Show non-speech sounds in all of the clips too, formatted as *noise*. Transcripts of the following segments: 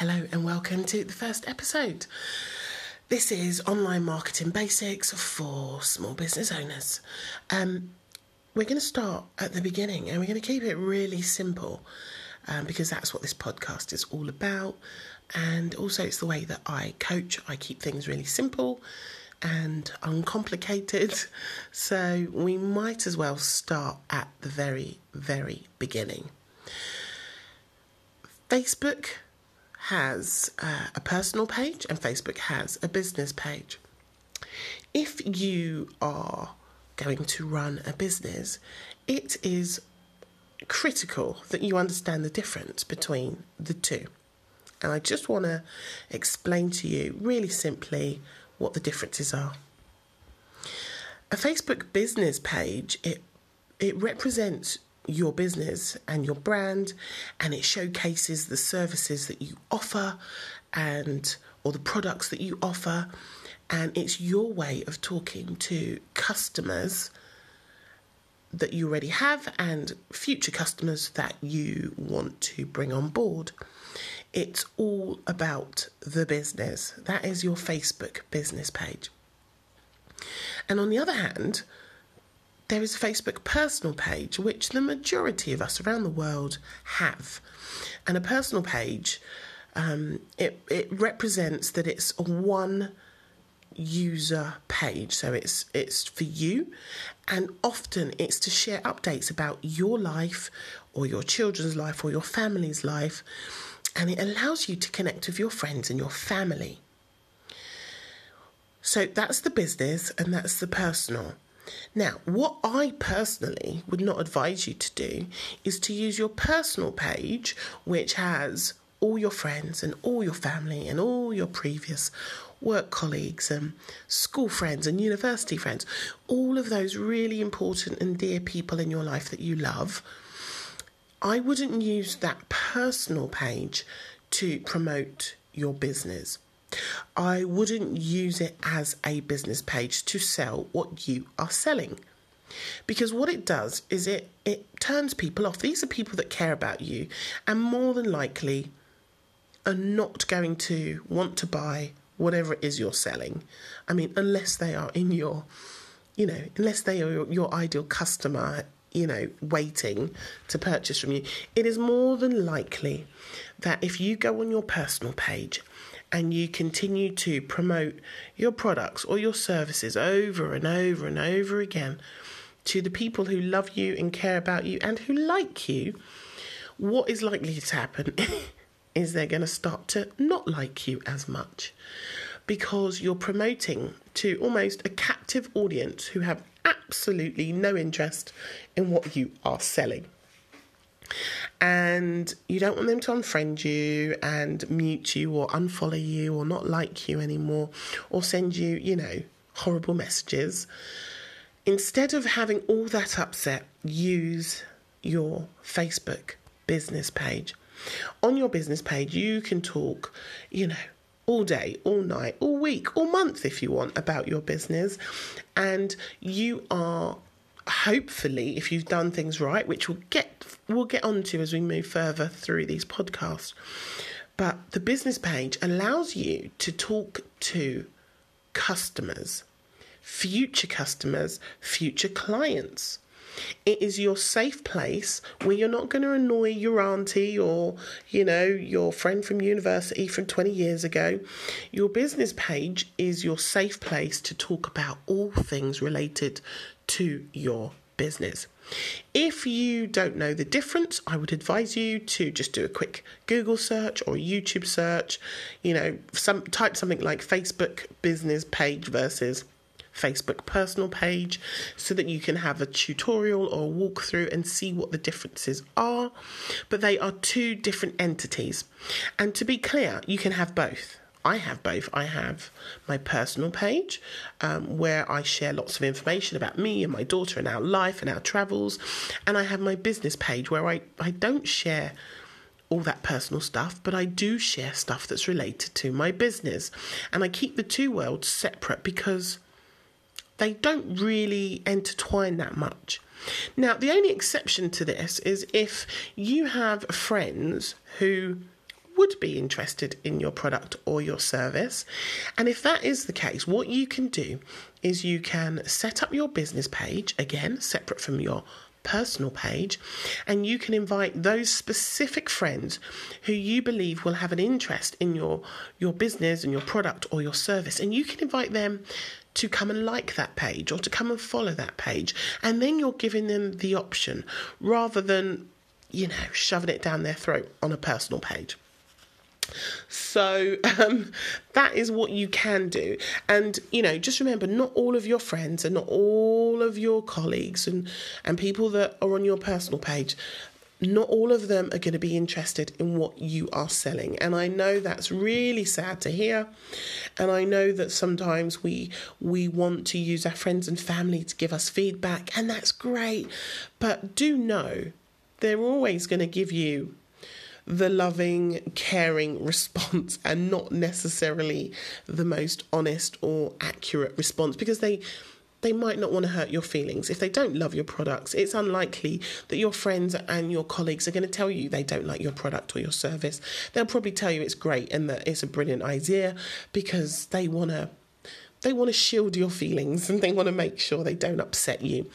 Hello and welcome to the first episode. This is online marketing basics for small business owners. Um, we're going to start at the beginning and we're going to keep it really simple um, because that's what this podcast is all about. And also, it's the way that I coach. I keep things really simple and uncomplicated. *laughs* So, we might as well start at the very, very beginning. Facebook has uh, a personal page and Facebook has a business page. If you are going to run a business, it is critical that you understand the difference between the two. And I just want to explain to you really simply what the differences are. A Facebook business page, it it represents your business and your brand and it showcases the services that you offer and or the products that you offer and it's your way of talking to customers that you already have and future customers that you want to bring on board. It's all about the business. That is your Facebook business page. And on the other hand, there is a Facebook personal page, which the majority of us around the world have. And a personal page, um, it, it represents that it's a one user page. So it's it's for you. And often it's to share updates about your life or your children's life or your family's life. And it allows you to connect with your friends and your family. So that's the business and that's the personal now, what I personally would not advise you to do is to use your personal page, which has all your friends and all your family and all your previous work colleagues and school friends and university friends, all of those really important and dear people in your life that you love. I wouldn't use that personal page to promote your business. I wouldn't use it as a business page to sell what you are selling. Because what it does is it, it turns people off. These are people that care about you and more than likely are not going to want to buy whatever it is you're selling. I mean, unless they are in your, you know, unless they are your, your ideal customer, you know, waiting to purchase from you, it is more than likely that if you go on your personal page and you continue to promote your products or your services over and over and over again to the people who love you and care about you and who like you, what is likely to happen *laughs* is they're going to start to not like you as much because you're promoting to almost a captive audience who have absolutely no interest in what you are selling and you don't want them to unfriend you and mute you or unfollow you or not like you anymore or send you, you know, horrible messages. Instead of having all that upset, use your Facebook business page. On your business page, you can talk, you know, all day, all night, all week, all month if you want about your business. And you are hopefully, if you've done things right, which we'll get we'll get onto as we move further through these podcasts. But the business page allows you to talk to customers, future customers, future clients. It is your safe place where you're not going to annoy your auntie or, you know, your friend from university from 20 years ago. Your business page is your safe place to talk about all things related to your business. If you don't know the difference, I would advise you to just do a quick Google search or YouTube search. You know, some type something like Facebook business page versus Facebook personal page so that you can have a tutorial or a walkthrough and see what the differences are. But they are two different entities. And to be clear, you can have both. I have both. I have my personal page um, where I share lots of information about me and my daughter and our life and our travels. And I have my business page where I, I don't share all that personal stuff, but I do share stuff that's related to my business. And I keep the two worlds separate because they don't really intertwine that much. Now, the only exception to this is if you have friends who would be interested in your product or your service. And if that is the case, what you can do is you can set up your business page, again, separate from your personal page, and you can invite those specific friends who you believe will have an interest in your your business and your product or your service, and you can invite them to come and like that page or to come and follow that page, and then you're giving them the option rather than you know shoving it down their throat on a personal page. So *laughs* um, that is what you can do. And, you know, just remember not all of your friends and not all of your colleagues and, and people that are on your personal page, not all of them are going to be interested in what you are selling. And I know that's really sad to hear. And I know that sometimes we we want to use our friends and family to give us feedback, and that's great. But do know they're always going to give you the loving, caring response *laughs* and not necessarily the most honest or accurate response because they they might not want to hurt your feelings. If they don't love your products, it's unlikely that your friends and your colleagues are going to tell you they don't like your product or your service. They'll probably tell you it's great and that it's a brilliant idea because they want to they want to shield your feelings and they want to make sure they don't upset you.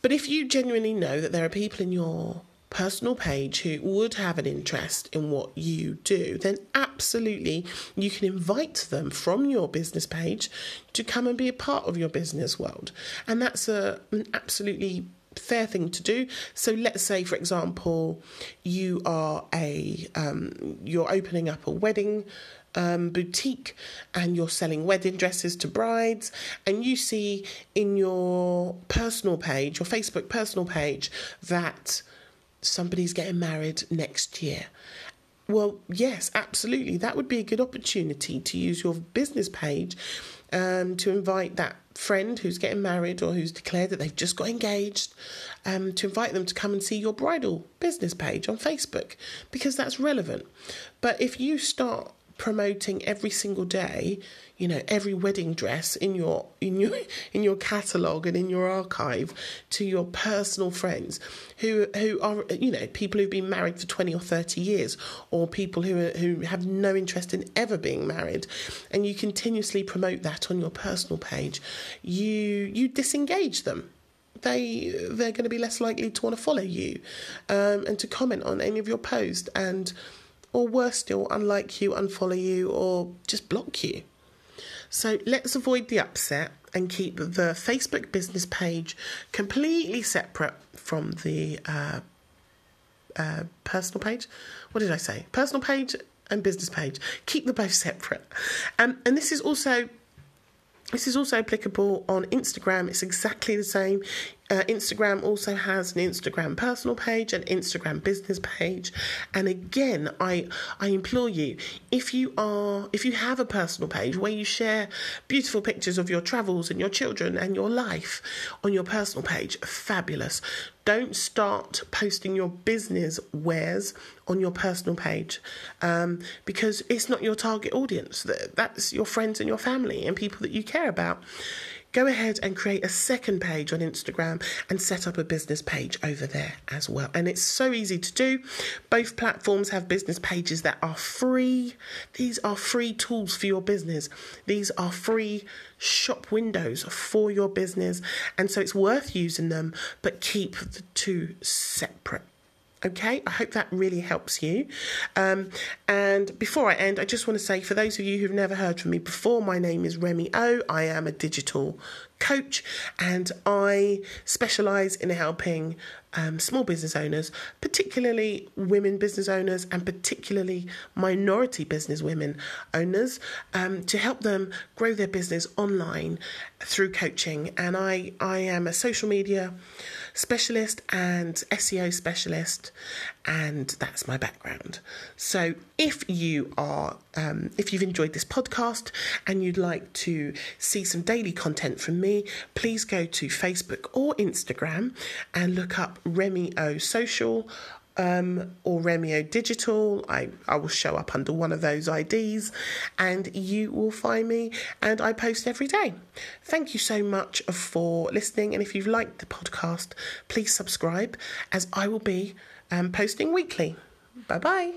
But if you genuinely know that there are people in your personal page who would have an interest in what you do, then absolutely you can invite them from your business page to come and be a part of your business world. And that's a, an absolutely fair thing to do. So let's say, for example, you are a um, you're opening up a wedding um, boutique and you're selling wedding dresses to brides, and you see in your personal page, your Facebook personal page, that somebody's getting married next year. Well, yes, absolutely. That would be a good opportunity to use your business page um, to invite that friend who's getting married or who's declared that they've just got engaged um, to invite them to come and see your bridal business page on Facebook because that's relevant. But if you start promoting every single day you know every wedding dress in your in your *laughs* in your catalog and in your archive to your personal friends who who are you know people who've been married for 20 or 30 years or people who are, who have no interest in ever being married. And you continuously promote that on your personal page. You you disengage them. They they're going to be less likely to want to follow you um, and to comment on any of your posts. And or worse still unlike you unfollow you or just block you so let's avoid the upset and keep the Facebook business page completely separate from the uh, uh, personal page. What did I say? Personal page and business page. Keep them both separate. Um, and this is also this is also applicable on Instagram. It's exactly the same. Uh, Instagram also has an Instagram personal page, an Instagram business page, and again, I I implore you if you are if you have a personal page where you share beautiful pictures of your travels and your children and your life on your personal page, fabulous. Don't start posting your business wares on your personal page um, because it's not your target audience. That's your friends and your family and people that you care about go ahead and create a second page on Instagram and set up a business page over there as well. And it's so easy to do. Both platforms have business pages that are free. These are free tools for your business, these are free shop windows for your business. And so it's worth using them, but keep the two separate. Okay, I hope that really helps you. Um, and before I end, I just want to say for those of you who've never heard from me before, my name is Remy O. I am a digital coach and I specialize in helping um, small business owners, particularly women business owners and particularly minority business women owners, um, to help them grow their business online through coaching. And I, I am a social media specialist and SEO specialist, and that's my background. So if you are, um, if you've enjoyed this podcast and you'd like to see some daily content from me, please go to Facebook or Instagram and look up Remi O Social um, or Remio Digital. I, I will show up under one of those IDs and you will find me. And I post every day. Thank you so much for listening. And if you've liked the podcast, please subscribe as I will be um, posting weekly. Bye bye.